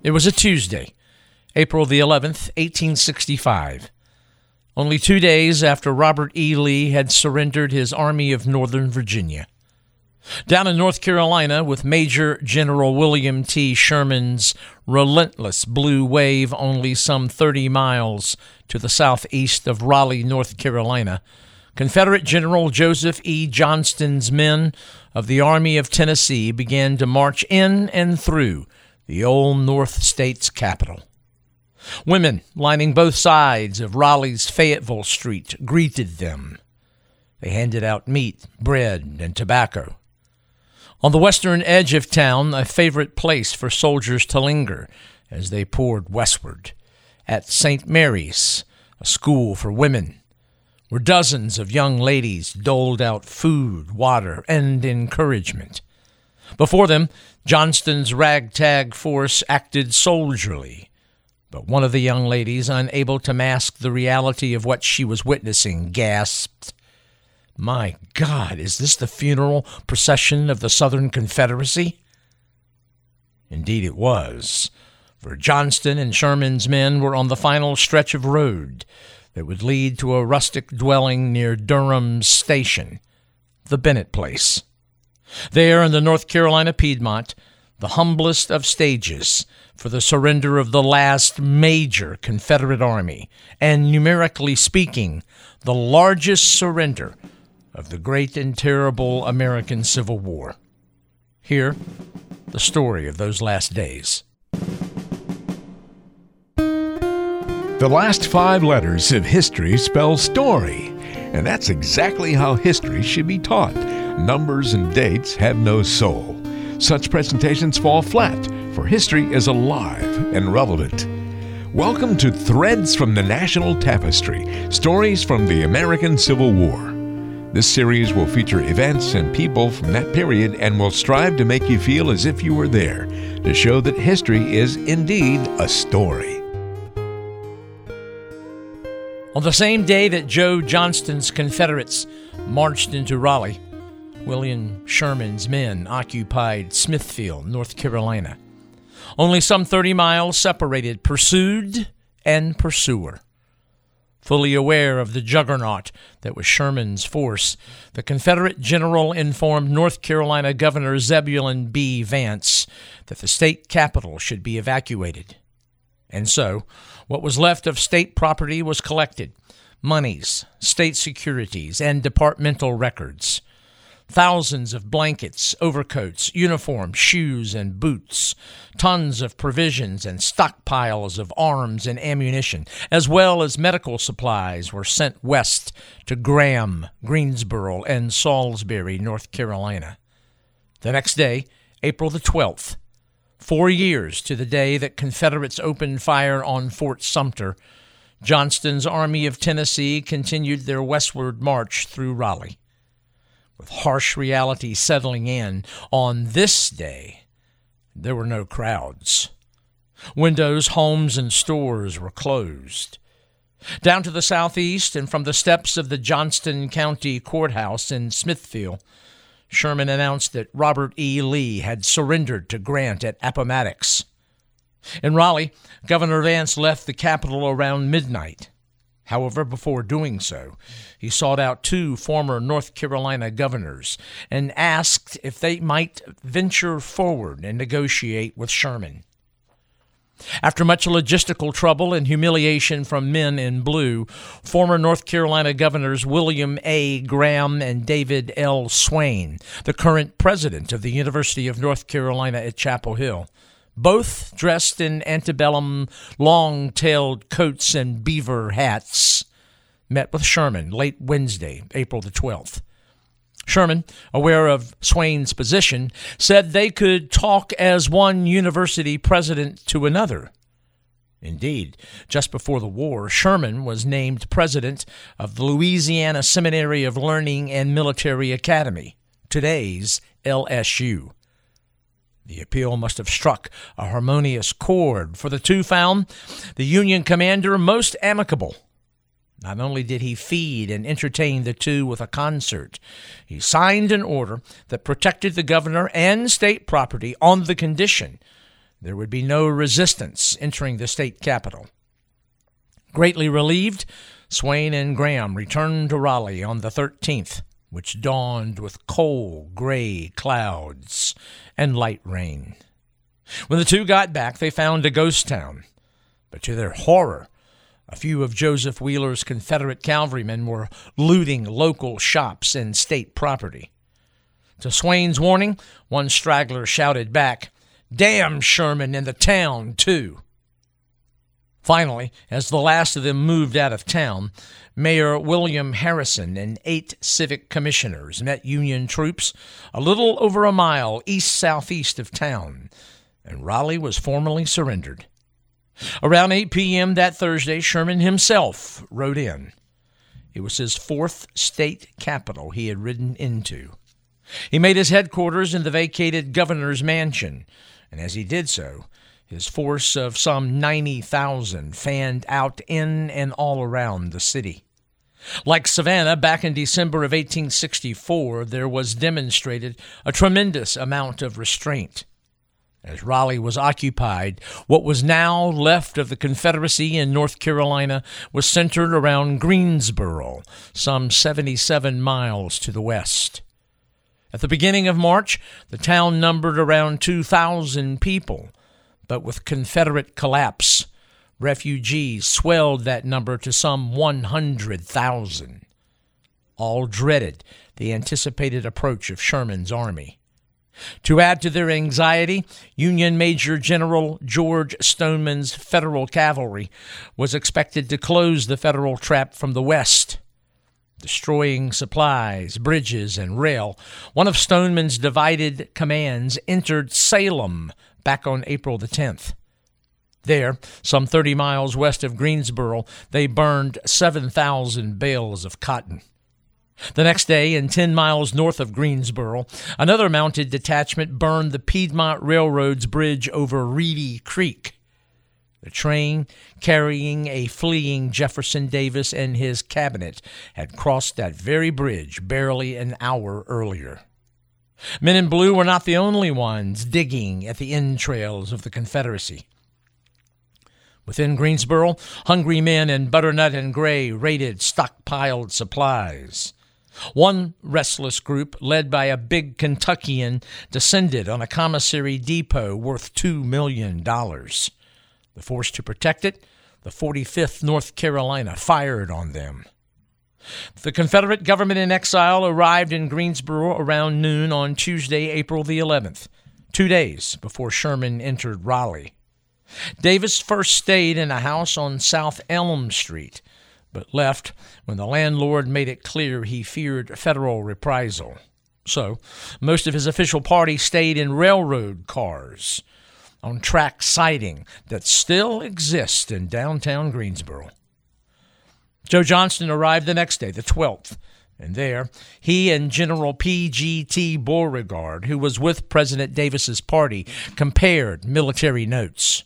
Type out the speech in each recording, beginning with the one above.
It was a Tuesday, April the 11th, 1865. Only two days after Robert E. Lee had surrendered his Army of Northern Virginia. Down in North Carolina, with Major General William T. Sherman's relentless blue wave only some 30 miles to the southeast of Raleigh, North Carolina, Confederate General Joseph E. Johnston's men of the Army of Tennessee began to march in and through the old North State's capital. Women lining both sides of Raleigh's Fayetteville Street greeted them. They handed out meat, bread, and tobacco. On the western edge of town, a favorite place for soldiers to linger as they poured westward, at St. Mary's, a school for women, where dozens of young ladies doled out food, water, and encouragement. Before them, Johnston's ragtag force acted soldierly, but one of the young ladies, unable to mask the reality of what she was witnessing, gasped, My God, is this the funeral procession of the Southern Confederacy? Indeed, it was, for Johnston and Sherman's men were on the final stretch of road that would lead to a rustic dwelling near Durham's station, the Bennett place. There in the North Carolina Piedmont, the humblest of stages for the surrender of the last major Confederate army, and numerically speaking, the largest surrender of the great and terrible American Civil War. Here, the story of those last days. The last five letters of history spell story, and that's exactly how history should be taught. Numbers and dates have no soul. Such presentations fall flat, for history is alive and relevant. Welcome to Threads from the National Tapestry Stories from the American Civil War. This series will feature events and people from that period and will strive to make you feel as if you were there, to show that history is indeed a story. On the same day that Joe Johnston's Confederates marched into Raleigh, William Sherman's men occupied Smithfield, North Carolina. Only some 30 miles separated pursued and pursuer. Fully aware of the juggernaut that was Sherman's force, the Confederate general informed North Carolina Governor Zebulon B. Vance that the state capital should be evacuated. And so, what was left of state property was collected monies, state securities, and departmental records. Thousands of blankets, overcoats, uniforms, shoes, and boots, tons of provisions and stockpiles of arms and ammunition, as well as medical supplies, were sent west to Graham, Greensboro, and Salisbury, North Carolina. The next day, April the 12th, four years to the day that Confederates opened fire on Fort Sumter, Johnston's Army of Tennessee continued their westward march through Raleigh. With harsh reality settling in, on this day, there were no crowds. Windows, homes, and stores were closed. Down to the southeast and from the steps of the Johnston County Courthouse in Smithfield, Sherman announced that Robert E. Lee had surrendered to Grant at Appomattox. In Raleigh, Governor Vance left the capital around midnight. However, before doing so, he sought out two former North Carolina governors and asked if they might venture forward and negotiate with Sherman. After much logistical trouble and humiliation from men in blue, former North Carolina governors William A. Graham and David L. Swain, the current president of the University of North Carolina at Chapel Hill, both dressed in antebellum long tailed coats and beaver hats, met with Sherman late Wednesday, April the 12th. Sherman, aware of Swain's position, said they could talk as one university president to another. Indeed, just before the war, Sherman was named president of the Louisiana Seminary of Learning and Military Academy, today's LSU. The appeal must have struck a harmonious chord, for the two found the Union commander most amicable. Not only did he feed and entertain the two with a concert, he signed an order that protected the governor and state property on the condition there would be no resistance entering the state capital. Greatly relieved, Swain and Graham returned to Raleigh on the 13th, which dawned with cold gray clouds and light rain. When the two got back, they found a ghost town. But to their horror, a few of Joseph Wheeler's Confederate cavalrymen were looting local shops and state property. To Swain's warning, one straggler shouted back, Damn Sherman and the town, too. Finally, as the last of them moved out of town, Mayor William Harrison and eight civic commissioners met Union troops a little over a mile east southeast of town, and Raleigh was formally surrendered. Around 8 p.m. that Thursday, Sherman himself rode in. It was his fourth state capital he had ridden into. He made his headquarters in the vacated governor's mansion, and as he did so, his force of some 90,000 fanned out in and all around the city. Like Savannah back in December of 1864, there was demonstrated a tremendous amount of restraint. As Raleigh was occupied, what was now left of the Confederacy in North Carolina was centered around Greensboro, some 77 miles to the west. At the beginning of March, the town numbered around 2,000 people, but with Confederate collapse, refugees swelled that number to some 100,000. All dreaded the anticipated approach of Sherman's army. To add to their anxiety, Union Major General George Stoneman's Federal cavalry was expected to close the Federal trap from the west destroying supplies, bridges, and rail. One of Stoneman's divided commands entered Salem back on April the 10th. There, some 30 miles west of Greensboro, they burned 7,000 bales of cotton. The next day, and 10 miles north of Greensboro, another mounted detachment burned the Piedmont Railroad's bridge over Reedy Creek. The train carrying a fleeing Jefferson Davis and his cabinet had crossed that very bridge barely an hour earlier. Men in blue were not the only ones digging at the entrails of the Confederacy. Within Greensboro, hungry men in butternut and gray raided stockpiled supplies. One restless group, led by a big Kentuckian, descended on a commissary depot worth $2 million. The force to protect it, the 45th North Carolina, fired on them. The Confederate government in exile arrived in Greensboro around noon on Tuesday, April the 11th, two days before Sherman entered Raleigh. Davis first stayed in a house on South Elm Street, but left when the landlord made it clear he feared federal reprisal. So, most of his official party stayed in railroad cars on track siding that still exists in downtown Greensboro. Joe Johnston arrived the next day, the 12th, and there he and General P.G.T. Beauregard, who was with President Davis's party, compared military notes.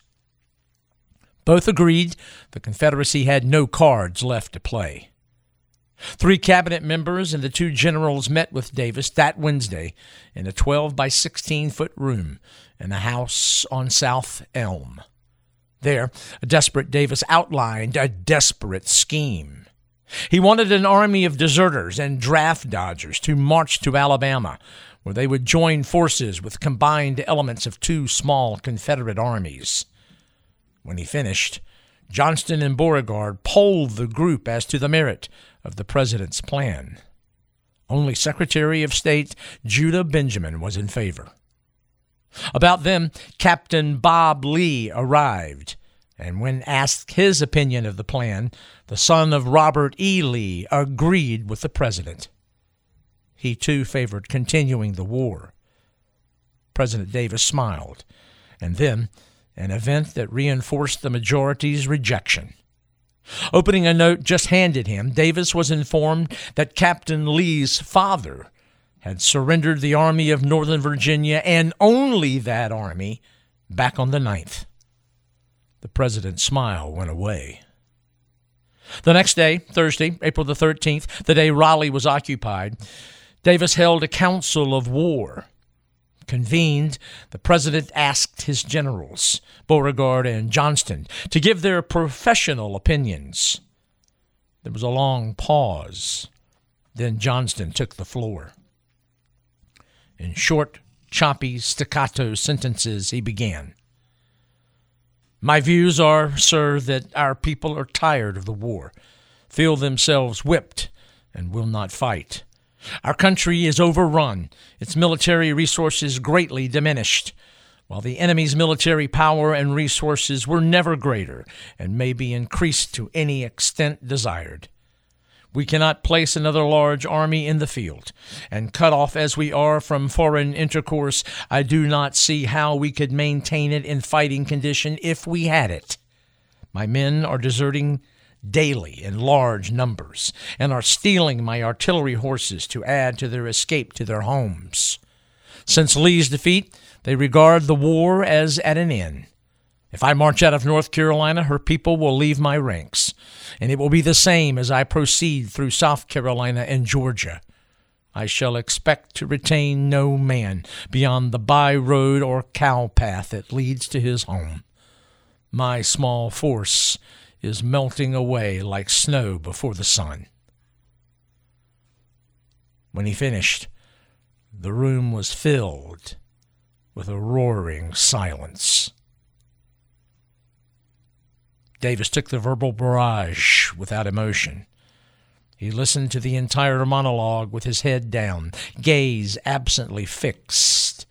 Both agreed the Confederacy had no cards left to play. Three cabinet members and the two generals met with Davis that Wednesday in a 12 by 16 foot room in a house on South Elm. There, a desperate Davis outlined a desperate scheme. He wanted an army of deserters and draft dodgers to march to Alabama, where they would join forces with combined elements of two small Confederate armies. When he finished, Johnston and Beauregard polled the group as to the merit of the president's plan. Only Secretary of State Judah Benjamin was in favor. About them, Captain Bob Lee arrived, and when asked his opinion of the plan, the son of Robert E. Lee agreed with the president. He too favored continuing the war. President Davis smiled, and then an event that reinforced the majority's rejection. Opening a note just handed him, Davis was informed that Captain Lee's father had surrendered the Army of Northern Virginia and only that army back on the 9th. The president's smile went away. The next day, Thursday, April the 13th, the day Raleigh was occupied, Davis held a council of war. Convened, the president asked his generals, Beauregard and Johnston, to give their professional opinions. There was a long pause. Then Johnston took the floor. In short, choppy, staccato sentences, he began. My views are, sir, that our people are tired of the war, feel themselves whipped, and will not fight. Our country is overrun, its military resources greatly diminished, while the enemy's military power and resources were never greater and may be increased to any extent desired. We cannot place another large army in the field, and cut off as we are from foreign intercourse, I do not see how we could maintain it in fighting condition if we had it. My men are deserting daily in large numbers, and are stealing my artillery horses to add to their escape to their homes. Since Lee's defeat, they regard the war as at an end. If I march out of North Carolina, her people will leave my ranks, and it will be the same as I proceed through South Carolina and Georgia. I shall expect to retain no man beyond the by road or cow path that leads to his home. My small force is melting away like snow before the sun. When he finished, the room was filled with a roaring silence. Davis took the verbal barrage without emotion. He listened to the entire monologue with his head down, gaze absently fixed,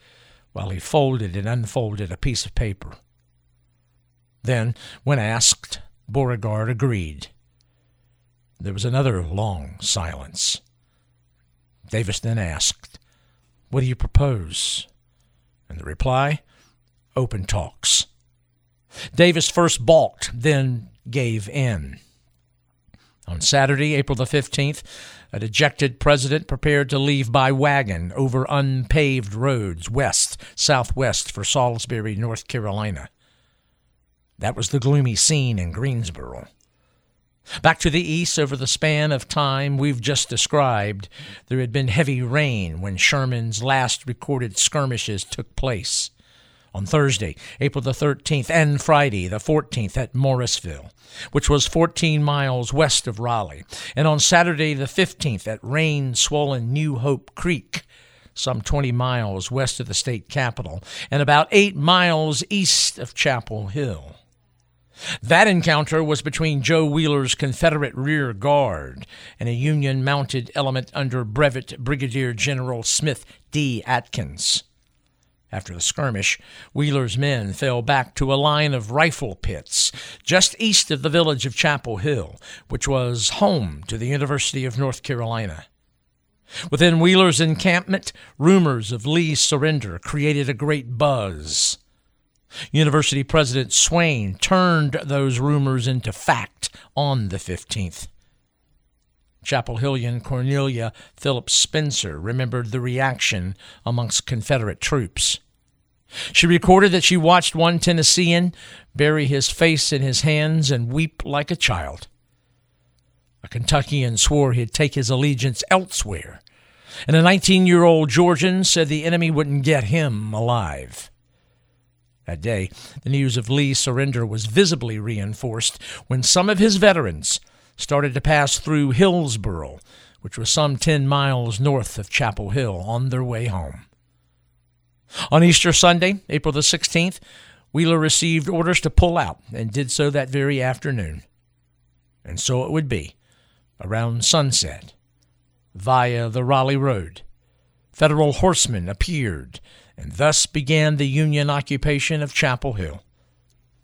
while he folded and unfolded a piece of paper. Then, when asked, Beauregard agreed. There was another long silence. Davis then asked, What do you propose? And the reply, Open talks. Davis first balked, then gave in. On Saturday, April the 15th, a dejected president prepared to leave by wagon over unpaved roads west, southwest for Salisbury, North Carolina. That was the gloomy scene in Greensboro. Back to the east, over the span of time we've just described, there had been heavy rain when Sherman's last recorded skirmishes took place. On Thursday, April the 13th, and Friday the 14th at Morrisville, which was 14 miles west of Raleigh, and on Saturday the 15th at rain swollen New Hope Creek, some 20 miles west of the state capital, and about 8 miles east of Chapel Hill. That encounter was between Joe Wheeler's Confederate rear guard and a Union mounted element under Brevet Brigadier General Smith D. Atkins. After the skirmish, Wheeler's men fell back to a line of rifle pits just east of the village of Chapel Hill, which was home to the University of North Carolina. Within Wheeler's encampment, rumors of Lee's surrender created a great buzz. University President Swain turned those rumors into fact on the 15th. Chapel Hillian Cornelia Phillips Spencer remembered the reaction amongst Confederate troops. She recorded that she watched one Tennessean bury his face in his hands and weep like a child. A Kentuckian swore he'd take his allegiance elsewhere, and a 19 year old Georgian said the enemy wouldn't get him alive. That day, the news of Lee's surrender was visibly reinforced when some of his veterans started to pass through Hillsboro, which was some 10 miles north of Chapel Hill, on their way home. On Easter Sunday, April the 16th, Wheeler received orders to pull out and did so that very afternoon. And so it would be, around sunset, via the Raleigh Road. Federal horsemen appeared and thus began the Union occupation of Chapel Hill.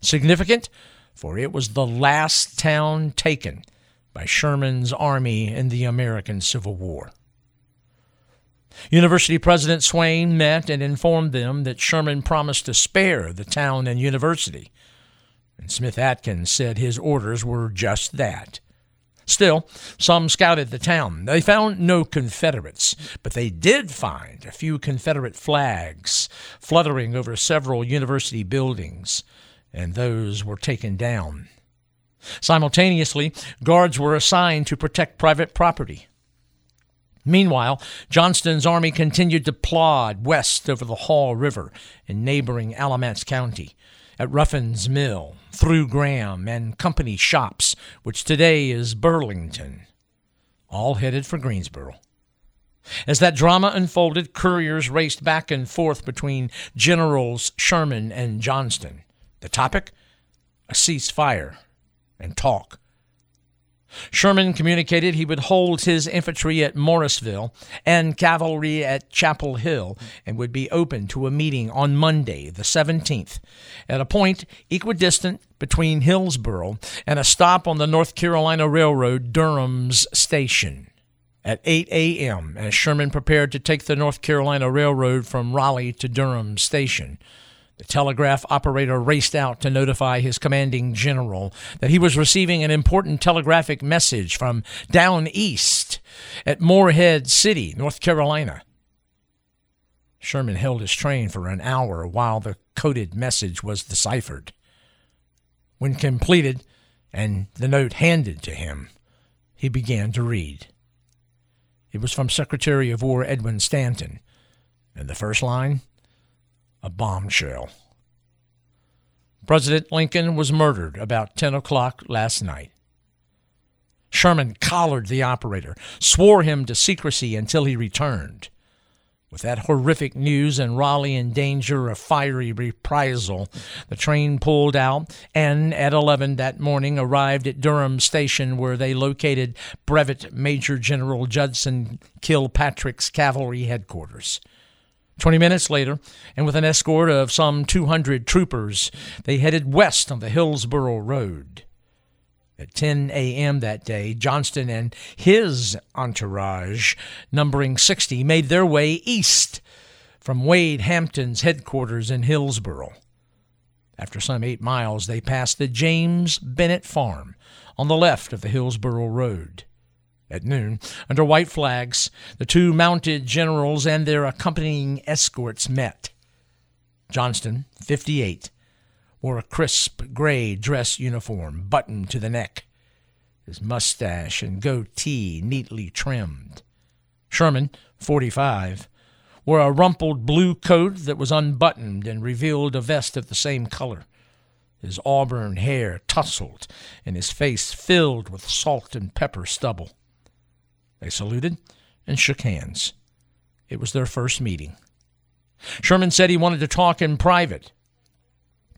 Significant, for it was the last town taken by Sherman's army in the American Civil War. University President Swain met and informed them that Sherman promised to spare the town and university, and Smith Atkins said his orders were just that Still, some scouted the town. They found no Confederates, but they did find a few Confederate flags fluttering over several university buildings, and those were taken down. Simultaneously, guards were assigned to protect private property. Meanwhile, Johnston's army continued to plod west over the Haw River in neighboring Alamance County, at Ruffin's Mill, through Graham and Company Shops, which today is Burlington, all headed for Greensboro. As that drama unfolded, couriers raced back and forth between Generals Sherman and Johnston. The topic? A ceasefire and talk. Sherman communicated he would hold his infantry at Morrisville and cavalry at Chapel Hill and would be open to a meeting on Monday, the 17th, at a point equidistant between Hillsboro and a stop on the North Carolina Railroad, Durham's Station. At 8 a.m., as Sherman prepared to take the North Carolina Railroad from Raleigh to Durham Station, the telegraph operator raced out to notify his commanding general that he was receiving an important telegraphic message from down east at Morehead City, North Carolina. Sherman held his train for an hour while the coded message was deciphered. When completed and the note handed to him, he began to read. It was from Secretary of War Edwin Stanton, and the first line a bombshell. President Lincoln was murdered about 10 o'clock last night. Sherman collared the operator, swore him to secrecy until he returned. With that horrific news and Raleigh in danger of fiery reprisal, the train pulled out and at 11 that morning arrived at Durham Station where they located Brevet Major General Judson Kilpatrick's cavalry headquarters. Twenty minutes later, and with an escort of some 200 troopers, they headed west on the Hillsboro Road. At 10 a.m. that day, Johnston and his entourage, numbering 60, made their way east from Wade Hampton's headquarters in Hillsboro. After some eight miles, they passed the James Bennett Farm on the left of the Hillsboro Road. At noon, under white flags, the two mounted generals and their accompanying escorts met. Johnston, 58, wore a crisp gray dress uniform buttoned to the neck, his mustache and goatee neatly trimmed. Sherman, 45, wore a rumpled blue coat that was unbuttoned and revealed a vest of the same color, his auburn hair tousled and his face filled with salt and pepper stubble. They saluted and shook hands. It was their first meeting. Sherman said he wanted to talk in private.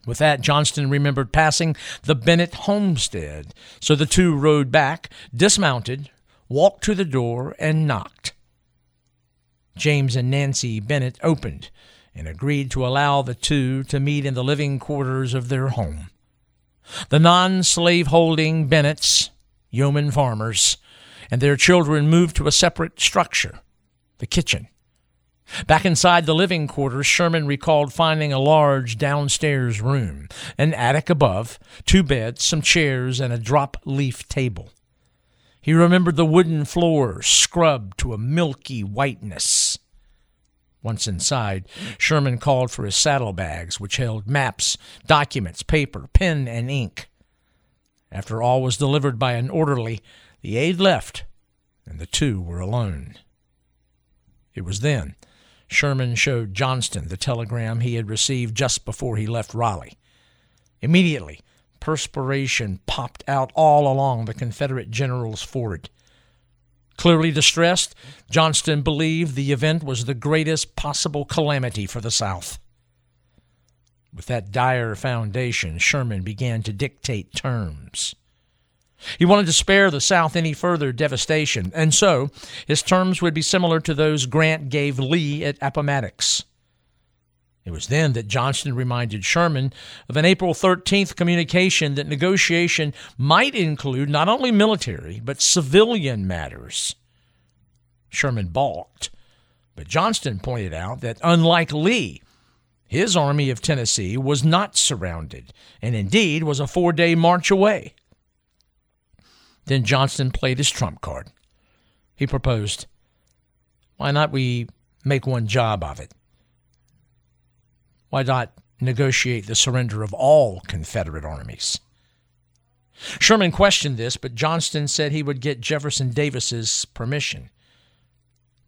With that, Johnston remembered passing the Bennett homestead, so the two rode back, dismounted, walked to the door, and knocked. James and Nancy Bennett opened and agreed to allow the two to meet in the living quarters of their home. The non slaveholding Bennetts, yeoman farmers, and their children moved to a separate structure, the kitchen. Back inside the living quarters, Sherman recalled finding a large downstairs room, an attic above, two beds, some chairs, and a drop leaf table. He remembered the wooden floor scrubbed to a milky whiteness. Once inside, Sherman called for his saddlebags, which held maps, documents, paper, pen, and ink. After all was delivered by an orderly, the aide left, and the two were alone. It was then Sherman showed Johnston the telegram he had received just before he left Raleigh. Immediately, perspiration popped out all along the Confederate general's forehead. Clearly distressed, Johnston believed the event was the greatest possible calamity for the South. With that dire foundation, Sherman began to dictate terms. He wanted to spare the South any further devastation, and so his terms would be similar to those Grant gave Lee at Appomattox. It was then that Johnston reminded Sherman of an April 13th communication that negotiation might include not only military, but civilian matters. Sherman balked, but Johnston pointed out that, unlike Lee, his Army of Tennessee was not surrounded, and indeed was a four day march away. Then Johnston played his trump card. He proposed, Why not we make one job of it? Why not negotiate the surrender of all Confederate armies? Sherman questioned this, but Johnston said he would get Jefferson Davis's permission.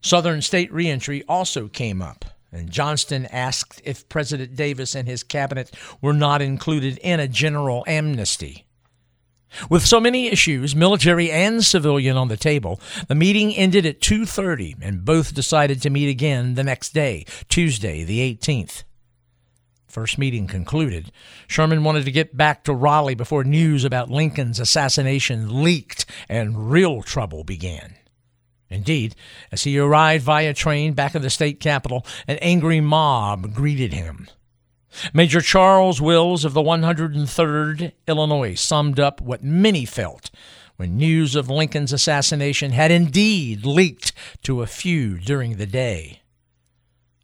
Southern state reentry also came up, and Johnston asked if President Davis and his cabinet were not included in a general amnesty. With so many issues, military and civilian on the table, the meeting ended at 2:30 and both decided to meet again the next day, Tuesday, the 18th. First meeting concluded. Sherman wanted to get back to Raleigh before news about Lincoln's assassination leaked and real trouble began. Indeed, as he arrived via train back in the state capital, an angry mob greeted him. Major Charles Wills of the 103rd Illinois summed up what many felt when news of Lincoln's assassination had indeed leaked to a few during the day.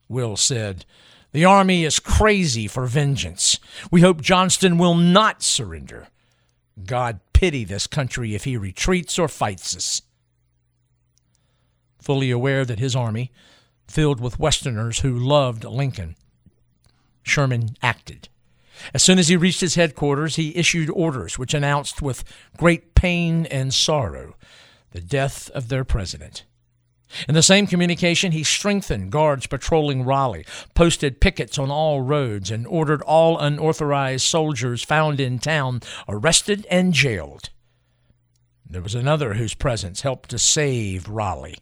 Wills said, The Army is crazy for vengeance. We hope Johnston will not surrender. God pity this country if he retreats or fights us. Fully aware that his army, filled with Westerners who loved Lincoln, Sherman acted. As soon as he reached his headquarters, he issued orders which announced with great pain and sorrow the death of their president. In the same communication, he strengthened guards patrolling Raleigh, posted pickets on all roads, and ordered all unauthorized soldiers found in town arrested and jailed. There was another whose presence helped to save Raleigh,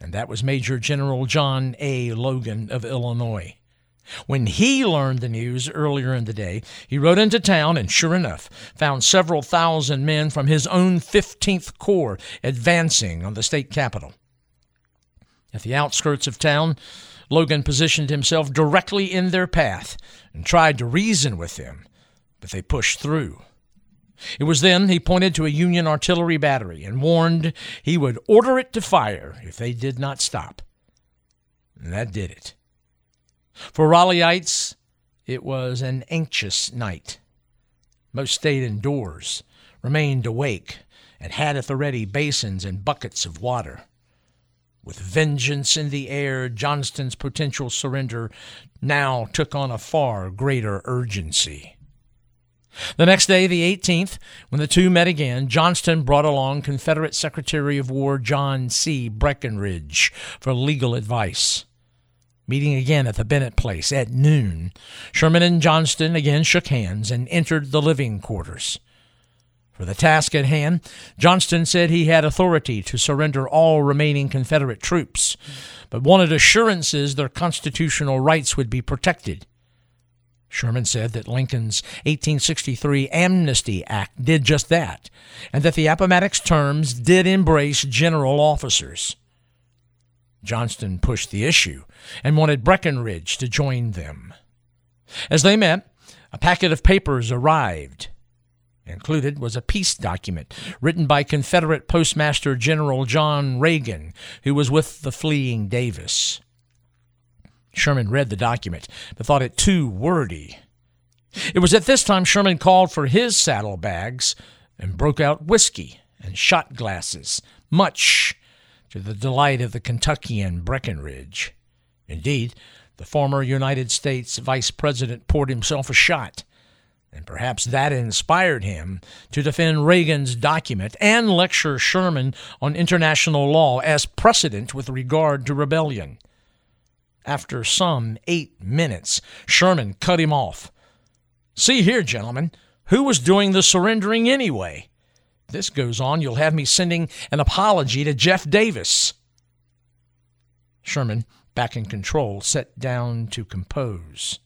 and that was Major General John A. Logan of Illinois. When he learned the news earlier in the day, he rode into town and, sure enough, found several thousand men from his own 15th Corps advancing on the state capital. At the outskirts of town, Logan positioned himself directly in their path and tried to reason with them, but they pushed through. It was then he pointed to a Union artillery battery and warned he would order it to fire if they did not stop. And that did it. For Raleighites, it was an anxious night. Most stayed indoors, remained awake, and had at the ready basins and buckets of water. With vengeance in the air, Johnston's potential surrender now took on a far greater urgency. The next day, the 18th, when the two met again, Johnston brought along Confederate Secretary of War John C. Breckinridge for legal advice. Meeting again at the Bennett place at noon, Sherman and Johnston again shook hands and entered the living quarters. For the task at hand, Johnston said he had authority to surrender all remaining Confederate troops, but wanted assurances their constitutional rights would be protected. Sherman said that Lincoln's 1863 Amnesty Act did just that, and that the Appomattox terms did embrace general officers. Johnston pushed the issue and wanted Breckinridge to join them. As they met, a packet of papers arrived. Included was a peace document written by Confederate Postmaster General John Reagan, who was with the fleeing Davis. Sherman read the document, but thought it too wordy. It was at this time Sherman called for his saddlebags and broke out whiskey and shot glasses, much to the delight of the Kentuckian Breckinridge. Indeed, the former United States Vice President poured himself a shot, and perhaps that inspired him to defend Reagan's document and lecture Sherman on international law as precedent with regard to rebellion. After some eight minutes, Sherman cut him off. See here, gentlemen, who was doing the surrendering anyway? This goes on, you'll have me sending an apology to Jeff Davis. Sherman, back in control, sat down to compose.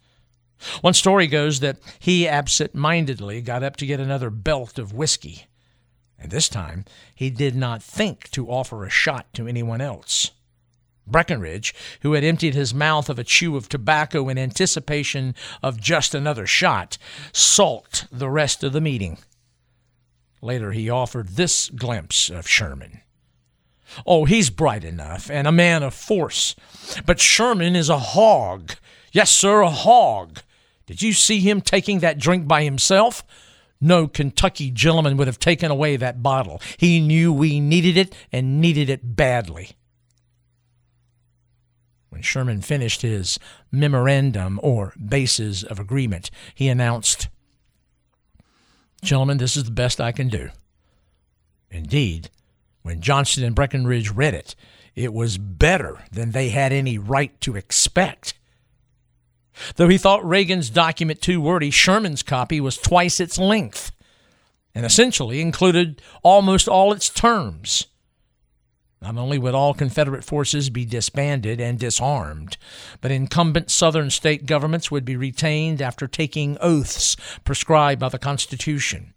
One story goes that he absent mindedly got up to get another belt of whiskey, and this time he did not think to offer a shot to anyone else. Breckinridge, who had emptied his mouth of a chew of tobacco in anticipation of just another shot, sulked the rest of the meeting. Later, he offered this glimpse of Sherman. Oh, he's bright enough and a man of force. But Sherman is a hog. Yes, sir, a hog. Did you see him taking that drink by himself? No Kentucky gentleman would have taken away that bottle. He knew we needed it and needed it badly. When Sherman finished his memorandum or basis of agreement, he announced, Gentlemen, this is the best I can do. Indeed, when Johnston and Breckinridge read it, it was better than they had any right to expect. Though he thought Reagan's document too wordy, Sherman's copy was twice its length and essentially included almost all its terms. Not only would all Confederate forces be disbanded and disarmed, but incumbent Southern state governments would be retained after taking oaths prescribed by the Constitution.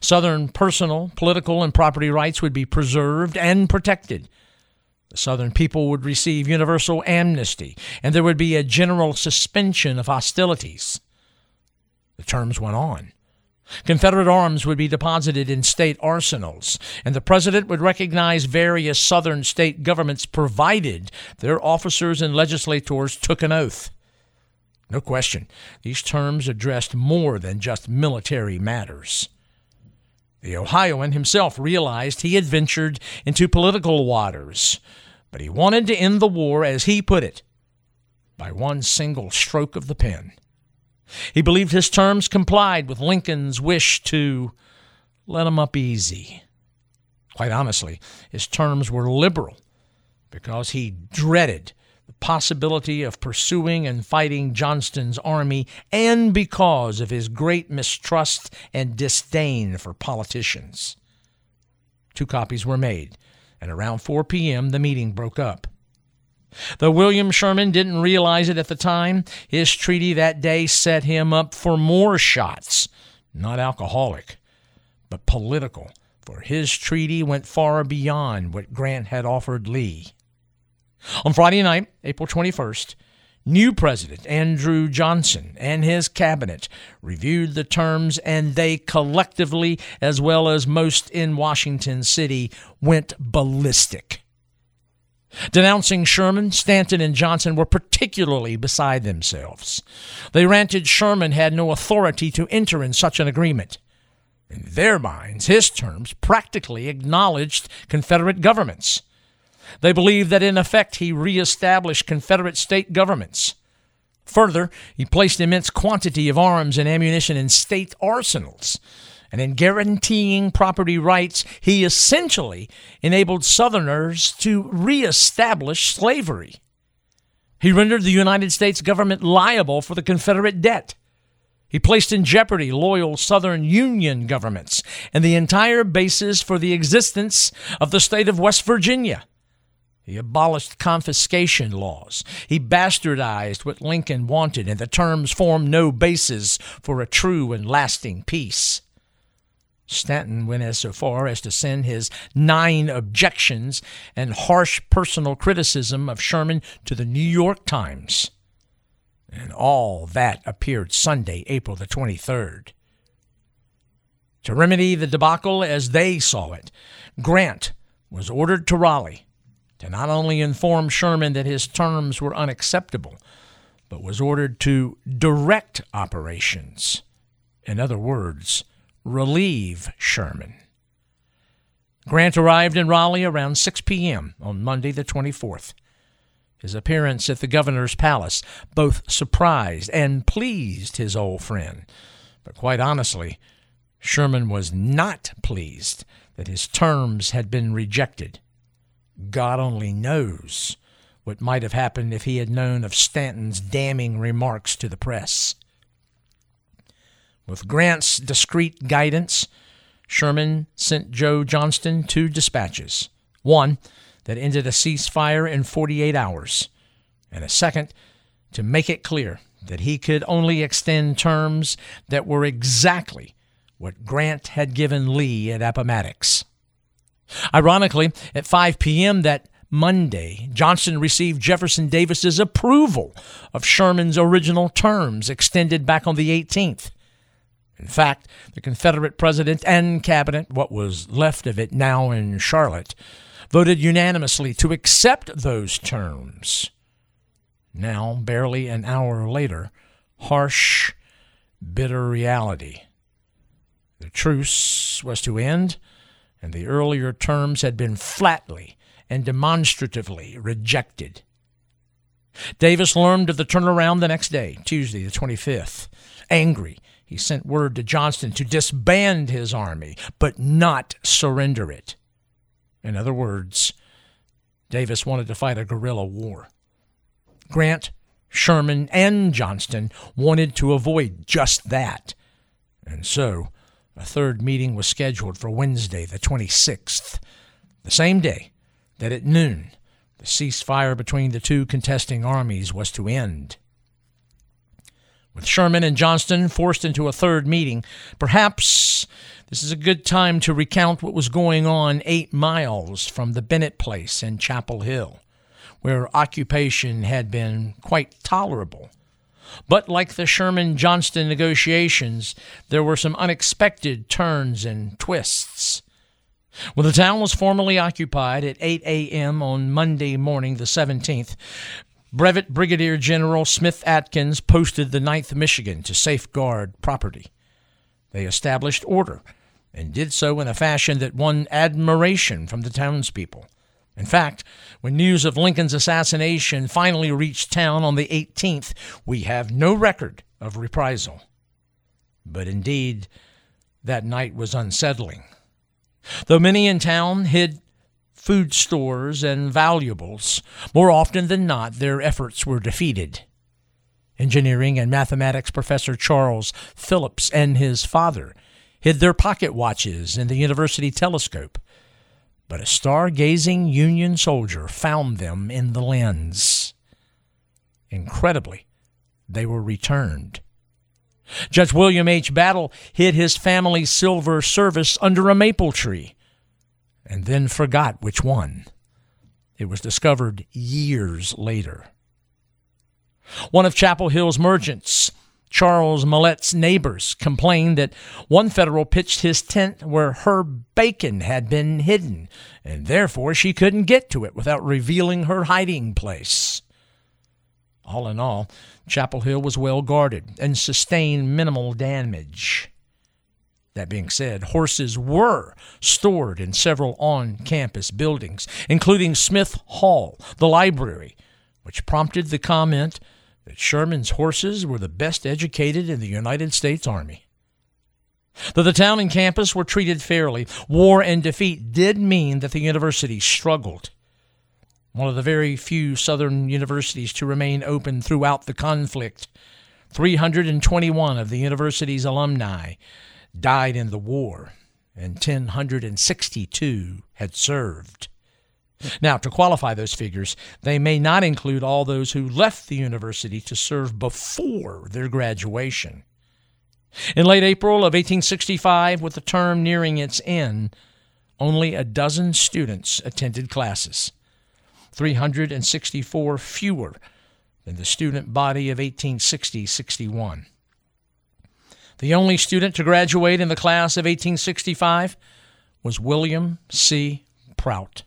Southern personal, political, and property rights would be preserved and protected. The Southern people would receive universal amnesty, and there would be a general suspension of hostilities. The terms went on. Confederate arms would be deposited in state arsenals, and the president would recognize various Southern state governments provided their officers and legislators took an oath. No question, these terms addressed more than just military matters. The Ohioan himself realized he had ventured into political waters, but he wanted to end the war, as he put it, by one single stroke of the pen. He believed his terms complied with Lincoln's wish to let him up easy. Quite honestly, his terms were liberal because he dreaded the possibility of pursuing and fighting Johnston's army and because of his great mistrust and disdain for politicians. Two copies were made, and around 4 p.m. the meeting broke up. Though William Sherman didn't realize it at the time, his treaty that day set him up for more shots, not alcoholic, but political, for his treaty went far beyond what Grant had offered Lee. On Friday night, April 21st, new President Andrew Johnson and his cabinet reviewed the terms, and they collectively, as well as most in Washington City, went ballistic. Denouncing Sherman, Stanton, and Johnson were particularly beside themselves. They ranted Sherman had no authority to enter in such an agreement. In their minds, his terms practically acknowledged Confederate governments. They believed that in effect he reestablished Confederate state governments. Further, he placed immense quantity of arms and ammunition in state arsenals and in guaranteeing property rights, he essentially enabled Southerners to reestablish slavery. He rendered the United States government liable for the Confederate debt. He placed in jeopardy loyal Southern Union governments and the entire basis for the existence of the state of West Virginia. He abolished confiscation laws. He bastardized what Lincoln wanted, and the terms formed no basis for a true and lasting peace. Stanton went as so far as to send his nine objections and harsh personal criticism of Sherman to the New York Times. And all that appeared Sunday, April the 23rd. To remedy the debacle as they saw it, Grant was ordered to Raleigh to not only inform Sherman that his terms were unacceptable, but was ordered to direct operations. In other words, relieve Sherman. Grant arrived in Raleigh around 6 p.m. on Monday, the 24th. His appearance at the governor's palace both surprised and pleased his old friend. But quite honestly, Sherman was not pleased that his terms had been rejected. God only knows what might have happened if he had known of Stanton's damning remarks to the press. With Grant's discreet guidance, Sherman sent Joe Johnston two dispatches one that ended a ceasefire in 48 hours, and a second to make it clear that he could only extend terms that were exactly what Grant had given Lee at Appomattox. Ironically, at 5 p.m. that Monday, Johnston received Jefferson Davis's approval of Sherman's original terms extended back on the 18th. In fact, the Confederate president and cabinet, what was left of it now in Charlotte, voted unanimously to accept those terms. Now, barely an hour later, harsh, bitter reality. The truce was to end, and the earlier terms had been flatly and demonstratively rejected. Davis learned of the turnaround the next day, Tuesday, the 25th. Angry, he sent word to Johnston to disband his army, but not surrender it. In other words, Davis wanted to fight a guerrilla war. Grant, Sherman, and Johnston wanted to avoid just that. And so, a third meeting was scheduled for Wednesday, the 26th, the same day that at noon the ceasefire between the two contesting armies was to end. With Sherman and Johnston forced into a third meeting, perhaps this is a good time to recount what was going on eight miles from the Bennett place in Chapel Hill, where occupation had been quite tolerable. But like the Sherman Johnston negotiations, there were some unexpected turns and twists. When the town was formally occupied at 8 a.m. on Monday morning, the 17th, Brevet Brigadier General Smith Atkins posted the 9th Michigan to safeguard property. They established order and did so in a fashion that won admiration from the townspeople. In fact, when news of Lincoln's assassination finally reached town on the 18th, we have no record of reprisal. But indeed, that night was unsettling. Though many in town hid food stores and valuables, more often than not their efforts were defeated. Engineering and mathematics professor Charles Phillips and his father hid their pocket watches in the university telescope, but a star-gazing Union soldier found them in the lens. Incredibly, they were returned. Judge William H. Battle hid his family's silver service under a maple tree and then forgot which one. It was discovered years later. One of Chapel Hill's merchants Charles Millett's neighbors complained that one Federal pitched his tent where her bacon had been hidden, and therefore she couldn't get to it without revealing her hiding place. All in all, Chapel Hill was well guarded and sustained minimal damage. That being said, horses were stored in several on campus buildings, including Smith Hall, the library, which prompted the comment that Sherman's horses were the best educated in the United States Army. Though the town and campus were treated fairly, war and defeat did mean that the university struggled. One of the very few Southern universities to remain open throughout the conflict, 321 of the university's alumni died in the war, and 1,062 had served. Now, to qualify those figures, they may not include all those who left the university to serve before their graduation. In late April of 1865, with the term nearing its end, only a dozen students attended classes, 364 fewer than the student body of 1860 61. The only student to graduate in the class of 1865 was William C. Prout.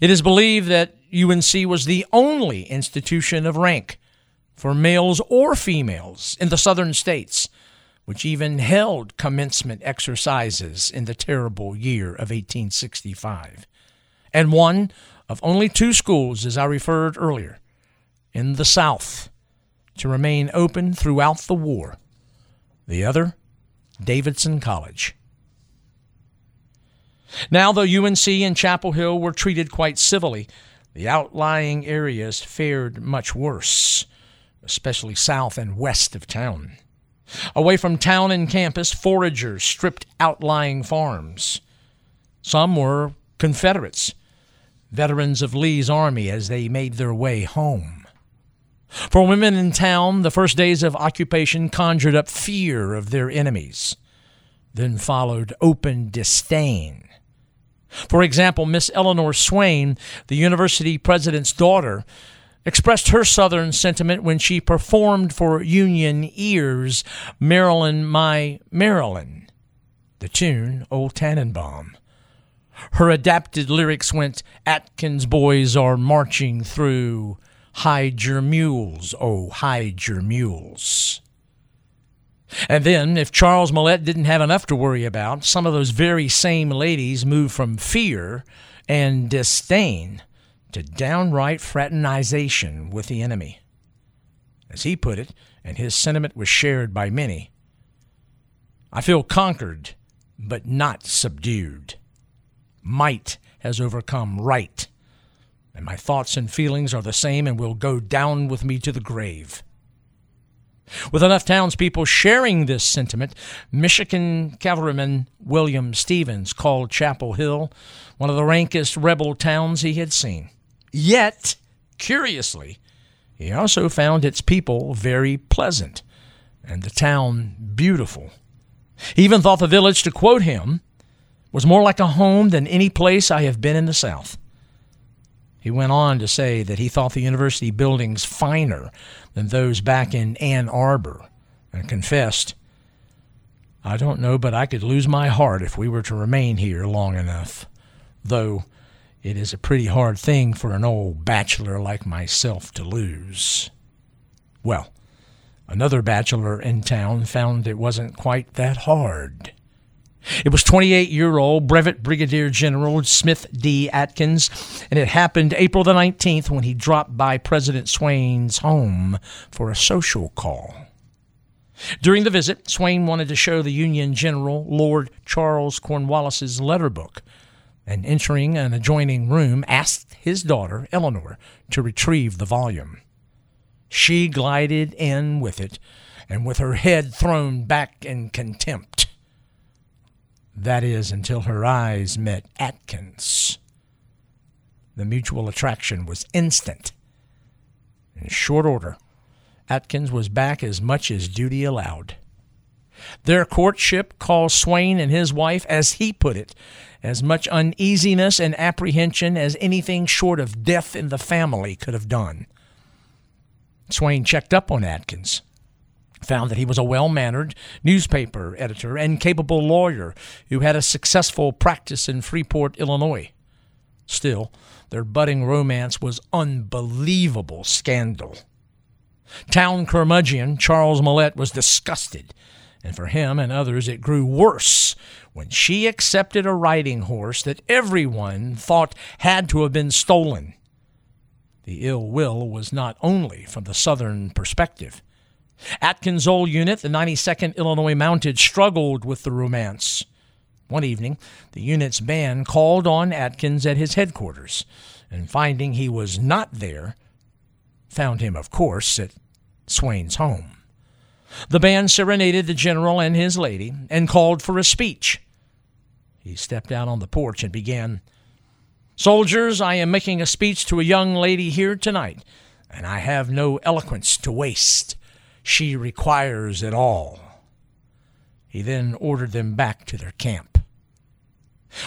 It is believed that UNC was the only institution of rank for males or females in the southern states, which even held commencement exercises in the terrible year of 1865, and one of only two schools, as I referred earlier, in the South to remain open throughout the war. The other, Davidson College. Now, though UNC and Chapel Hill were treated quite civilly, the outlying areas fared much worse, especially south and west of town. Away from town and campus, foragers stripped outlying farms. Some were Confederates, veterans of Lee's army as they made their way home. For women in town, the first days of occupation conjured up fear of their enemies. Then followed open disdain for example, Miss Eleanor Swain, the university president's daughter, expressed her Southern sentiment when she performed for Union ears Maryland, My Maryland, the tune Old Tannenbaum. Her adapted lyrics went, Atkins boys are marching through, hide your mules, oh, hide your mules. And then, if Charles Millett didn't have enough to worry about, some of those very same ladies moved from fear and disdain to downright fraternization with the enemy. As he put it, and his sentiment was shared by many, I feel conquered, but not subdued. Might has overcome right. And my thoughts and feelings are the same and will go down with me to the grave. With enough townspeople sharing this sentiment, Michigan cavalryman William Stevens called Chapel Hill one of the rankest rebel towns he had seen. Yet, curiously, he also found its people very pleasant and the town beautiful. He even thought the village, to quote him, was more like a home than any place I have been in the South. He went on to say that he thought the university buildings finer than those back in Ann Arbor and confessed, I don't know, but I could lose my heart if we were to remain here long enough, though it is a pretty hard thing for an old bachelor like myself to lose. Well, another bachelor in town found it wasn't quite that hard. It was 28 year old Brevet Brigadier General Smith D. Atkins, and it happened April the 19th when he dropped by President Swain's home for a social call. During the visit, Swain wanted to show the Union General Lord Charles Cornwallis's letter book, and entering an adjoining room, asked his daughter, Eleanor, to retrieve the volume. She glided in with it, and with her head thrown back in contempt. That is, until her eyes met Atkins. The mutual attraction was instant. In short order, Atkins was back as much as duty allowed. Their courtship caused Swain and his wife, as he put it, as much uneasiness and apprehension as anything short of death in the family could have done. Swain checked up on Atkins found that he was a well mannered newspaper editor and capable lawyer who had a successful practice in Freeport, Illinois. Still, their budding romance was unbelievable scandal. Town curmudgeon Charles Millette was disgusted, and for him and others it grew worse when she accepted a riding horse that everyone thought had to have been stolen. The ill will was not only from the Southern perspective. Atkins' old unit, the 92nd Illinois Mounted, struggled with the romance. One evening, the unit's band called on Atkins at his headquarters, and finding he was not there, found him, of course, at Swain's home. The band serenaded the general and his lady and called for a speech. He stepped out on the porch and began Soldiers, I am making a speech to a young lady here tonight, and I have no eloquence to waste. She requires it all. He then ordered them back to their camp.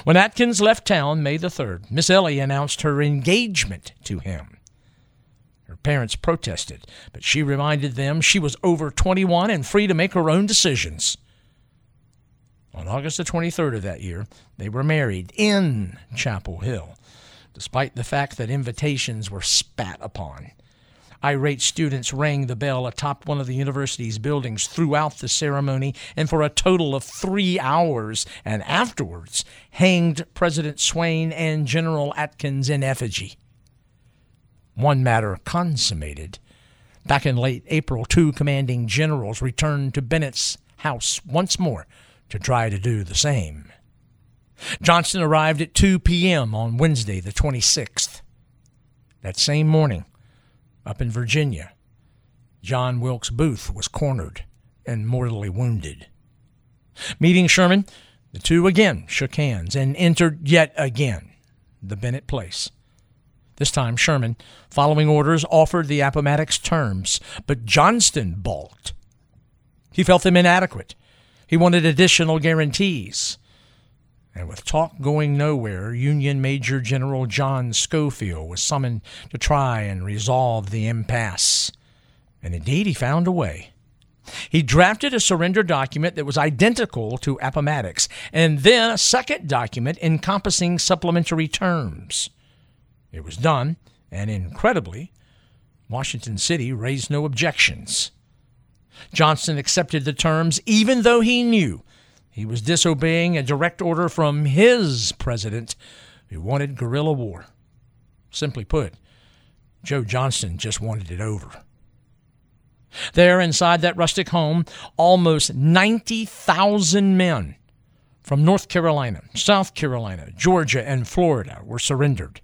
When Atkins left town May the 3rd, Miss Ellie announced her engagement to him. Her parents protested, but she reminded them she was over 21 and free to make her own decisions. On August the 23rd of that year, they were married in Chapel Hill, despite the fact that invitations were spat upon. Irate students rang the bell atop one of the university's buildings throughout the ceremony and for a total of three hours, and afterwards hanged President Swain and General Atkins in effigy. One matter consummated. Back in late April, two commanding generals returned to Bennett's house once more to try to do the same. Johnston arrived at 2 p.m. on Wednesday, the 26th. That same morning, up in Virginia. John Wilkes Booth was cornered and mortally wounded. Meeting Sherman, the two again shook hands and entered yet again the Bennett place. This time, Sherman, following orders, offered the Appomattox terms, but Johnston balked. He felt them inadequate. He wanted additional guarantees. And with talk going nowhere, Union Major General John Schofield was summoned to try and resolve the impasse. And indeed, he found a way. He drafted a surrender document that was identical to Appomattox, and then a second document encompassing supplementary terms. It was done, and incredibly, Washington City raised no objections. Johnston accepted the terms, even though he knew he was disobeying a direct order from his president who wanted guerrilla war. Simply put, Joe Johnston just wanted it over. There, inside that rustic home, almost 90,000 men from North Carolina, South Carolina, Georgia, and Florida were surrendered.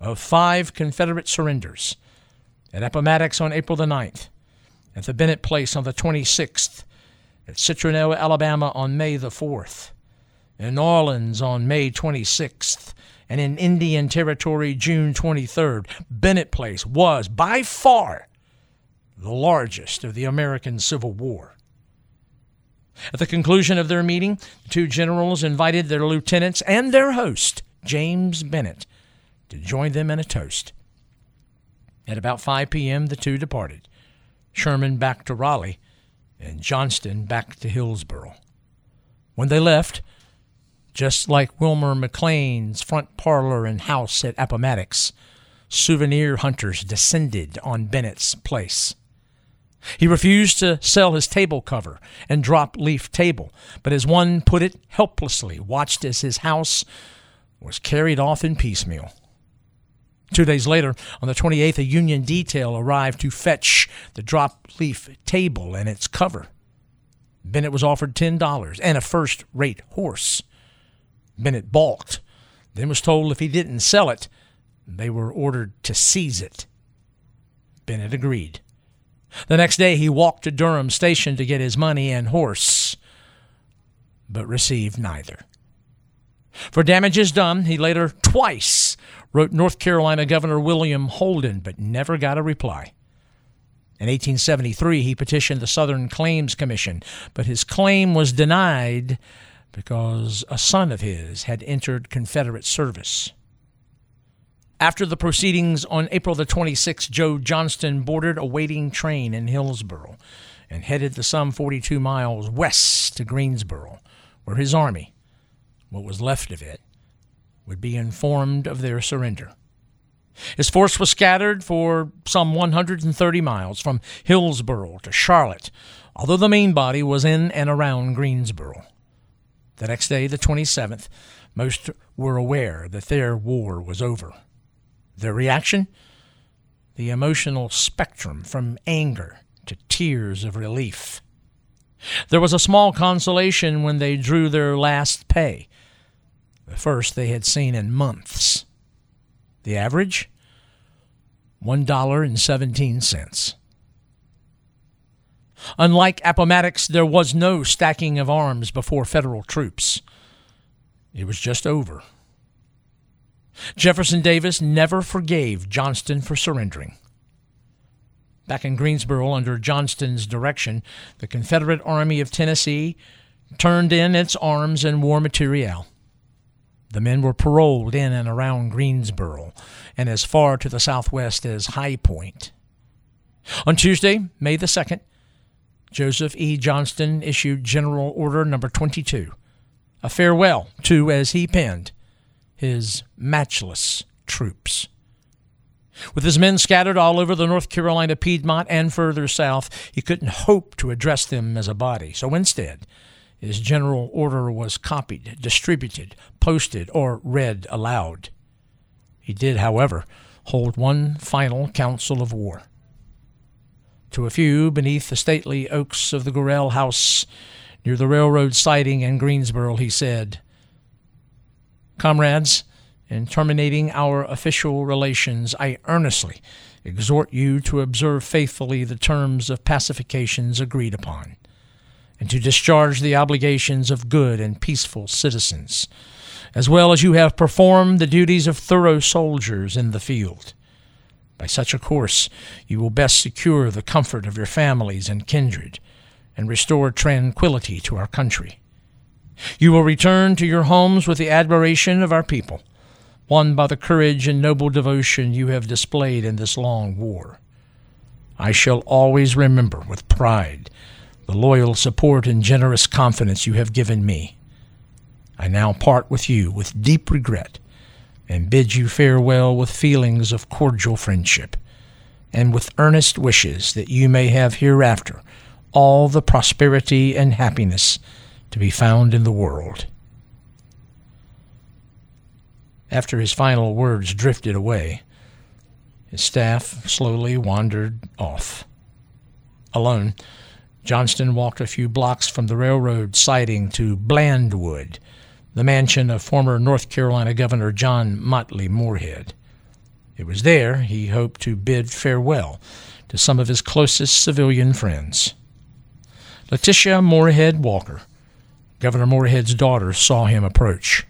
Of five Confederate surrenders, at Appomattox on April the 9th, at the Bennett Place on the 26th, at Citronelle, Alabama on May the 4th, in New Orleans on May 26th, and in Indian Territory June 23rd, Bennett Place was by far the largest of the American Civil War. At the conclusion of their meeting, the two generals invited their lieutenants and their host, James Bennett, to join them in a toast. At about 5 p.m., the two departed Sherman back to Raleigh, and Johnston back to Hillsboro. When they left, just like Wilmer McLean's front parlor and house at Appomattox, souvenir hunters descended on Bennett's place. He refused to sell his table cover and drop leaf table, but as one put it helplessly, watched as his house was carried off in piecemeal. Two days later, on the 28th, a Union detail arrived to fetch the drop leaf table and its cover. Bennett was offered $10 and a first rate horse. Bennett balked, then was told if he didn't sell it, they were ordered to seize it. Bennett agreed. The next day he walked to Durham Station to get his money and horse, but received neither. For damages done, he later twice wrote North Carolina Governor William Holden, but never got a reply. In 1873, he petitioned the Southern Claims Commission, but his claim was denied because a son of his had entered Confederate service. After the proceedings on April the 26th, Joe Johnston boarded a waiting train in Hillsboro and headed the some 42 miles west to Greensboro, where his army, what was left of it, would be informed of their surrender. His force was scattered for some 130 miles from Hillsboro to Charlotte, although the main body was in and around Greensboro. The next day, the 27th, most were aware that their war was over. Their reaction? The emotional spectrum from anger to tears of relief. There was a small consolation when they drew their last pay, first they had seen in months. The average? $1.17. Unlike Appomattox, there was no stacking of arms before federal troops. It was just over. Jefferson Davis never forgave Johnston for surrendering. Back in Greensboro, under Johnston's direction, the Confederate Army of Tennessee turned in its arms and war materiel. The men were paroled in and around Greensboro and as far to the southwest as High Point. On Tuesday, May the 2nd, Joseph E. Johnston issued General Order Number 22, a farewell to, as he penned, his matchless troops. With his men scattered all over the North Carolina Piedmont and further south, he couldn't hope to address them as a body. So instead, his general order was copied, distributed, posted, or read aloud. He did, however, hold one final council of war. To a few beneath the stately oaks of the Gorrell House near the railroad siding in Greensboro, he said, Comrades, in terminating our official relations, I earnestly exhort you to observe faithfully the terms of pacifications agreed upon, and to discharge the obligations of good and peaceful citizens, as well as you have performed the duties of thorough soldiers in the field. By such a course, you will best secure the comfort of your families and kindred, and restore tranquility to our country. You will return to your homes with the admiration of our people, won by the courage and noble devotion you have displayed in this long war. I shall always remember with pride the loyal support and generous confidence you have given me. I now part with you with deep regret and bid you farewell with feelings of cordial friendship, and with earnest wishes that you may have hereafter all the prosperity and happiness to be found in the world. After his final words drifted away, his staff slowly wandered off. Alone, Johnston walked a few blocks from the railroad siding to Blandwood, the mansion of former North Carolina Governor John Motley Moorhead. It was there he hoped to bid farewell to some of his closest civilian friends. Letitia Moorhead Walker, Governor Moorhead's daughter, saw him approach.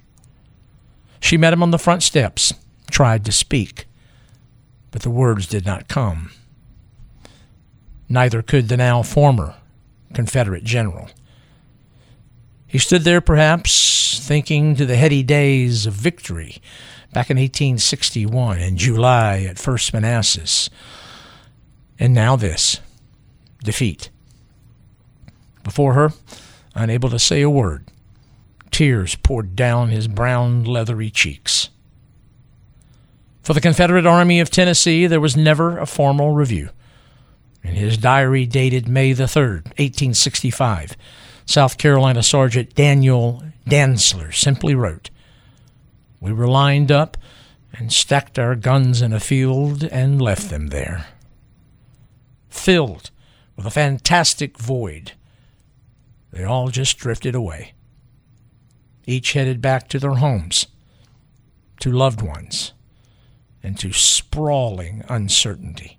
She met him on the front steps, tried to speak, but the words did not come. Neither could the now former Confederate general. He stood there, perhaps, thinking to the heady days of victory back in 1861 in July at First Manassas. And now this defeat. Before her, unable to say a word, tears poured down his brown, leathery cheeks. For the Confederate Army of Tennessee, there was never a formal review. In his diary dated May the 3rd, 1865, South Carolina Sergeant Daniel Dantzler simply wrote, We were lined up and stacked our guns in a field and left them there. Filled with a fantastic void, they all just drifted away, each headed back to their homes, to loved ones, and to sprawling uncertainty.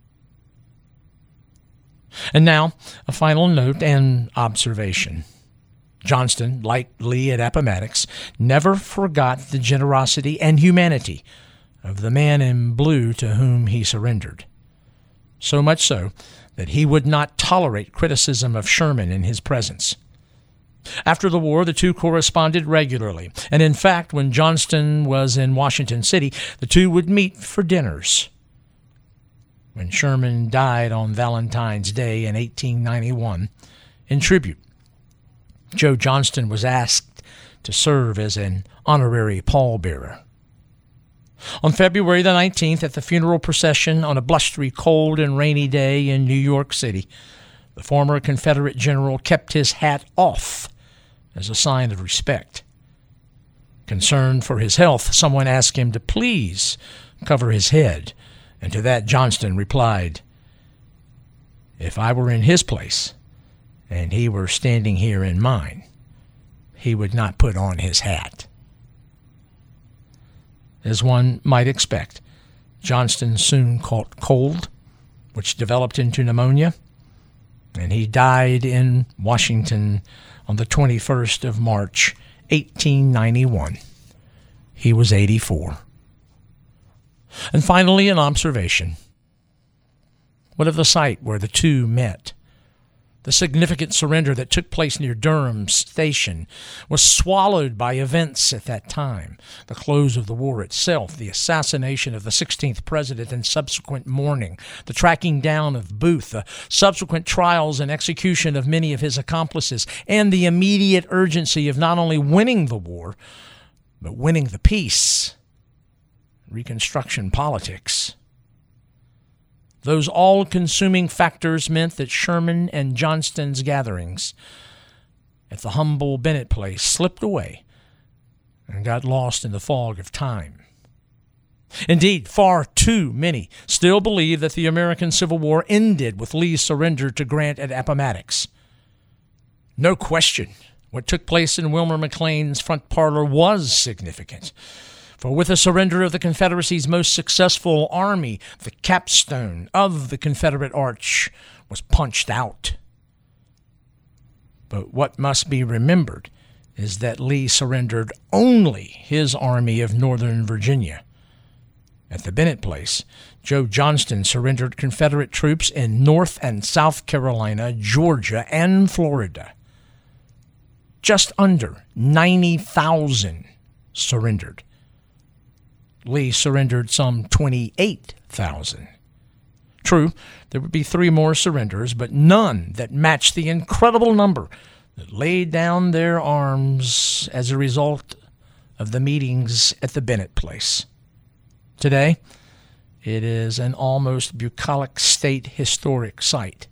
And now, a final note and observation. Johnston, like Lee at Appomattox, never forgot the generosity and humanity of the man in blue to whom he surrendered. So much so that he would not tolerate criticism of Sherman in his presence. After the war, the two corresponded regularly, and in fact, when Johnston was in Washington City, the two would meet for dinners when Sherman died on Valentine's Day in 1891. In tribute, Joe Johnston was asked to serve as an honorary pallbearer. On February the 19th, at the funeral procession on a blustery, cold, and rainy day in New York City, the former Confederate general kept his hat off as a sign of respect. Concerned for his health, someone asked him to please cover his head and to that Johnston replied, If I were in his place, and he were standing here in mine, he would not put on his hat. As one might expect, Johnston soon caught cold, which developed into pneumonia, and he died in Washington on the 21st of March, 1891. He was 84. And finally, an observation. What of the site where the two met? The significant surrender that took place near Durham Station was swallowed by events at that time the close of the war itself, the assassination of the 16th president and subsequent mourning, the tracking down of Booth, the subsequent trials and execution of many of his accomplices, and the immediate urgency of not only winning the war, but winning the peace. Reconstruction politics. Those all consuming factors meant that Sherman and Johnston's gatherings at the humble Bennett place slipped away and got lost in the fog of time. Indeed, far too many still believe that the American Civil War ended with Lee's surrender to Grant at Appomattox. No question, what took place in Wilmer McLean's front parlor was significant. For with the surrender of the Confederacy's most successful army, the capstone of the Confederate arch was punched out. But what must be remembered is that Lee surrendered only his Army of Northern Virginia. At the Bennett Place, Joe Johnston surrendered Confederate troops in North and South Carolina, Georgia, and Florida. Just under 90,000 surrendered. Lee surrendered some 28,000. True, there would be three more surrenders, but none that matched the incredible number that laid down their arms as a result of the meetings at the Bennett place. Today, it is an almost bucolic state historic site.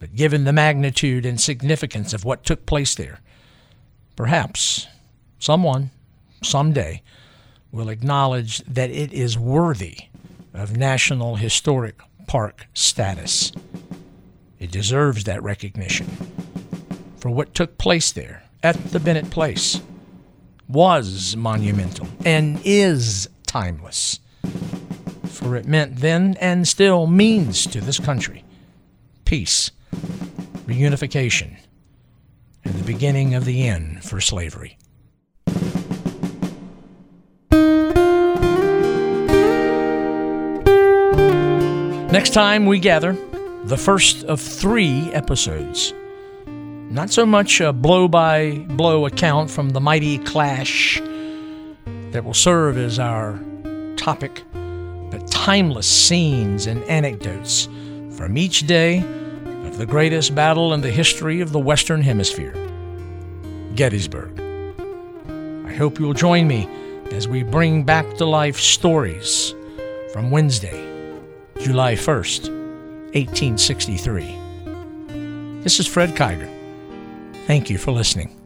But given the magnitude and significance of what took place there, perhaps someone, someday, will acknowledge that it is worthy of National Historic Park status. It deserves that recognition for what took place there at the Bennett Place was monumental and is timeless. For it meant then and still means to this country peace, reunification, and the beginning of the end for slavery. Next time we gather, the first of three episodes. Not so much a blow by blow account from the mighty clash that will serve as our topic, but timeless scenes and anecdotes from each day of the greatest battle in the history of the Western Hemisphere Gettysburg. I hope you'll join me as we bring back to life stories from Wednesday, July 1st, 1863. This is Fred Kiger. Thank you for listening.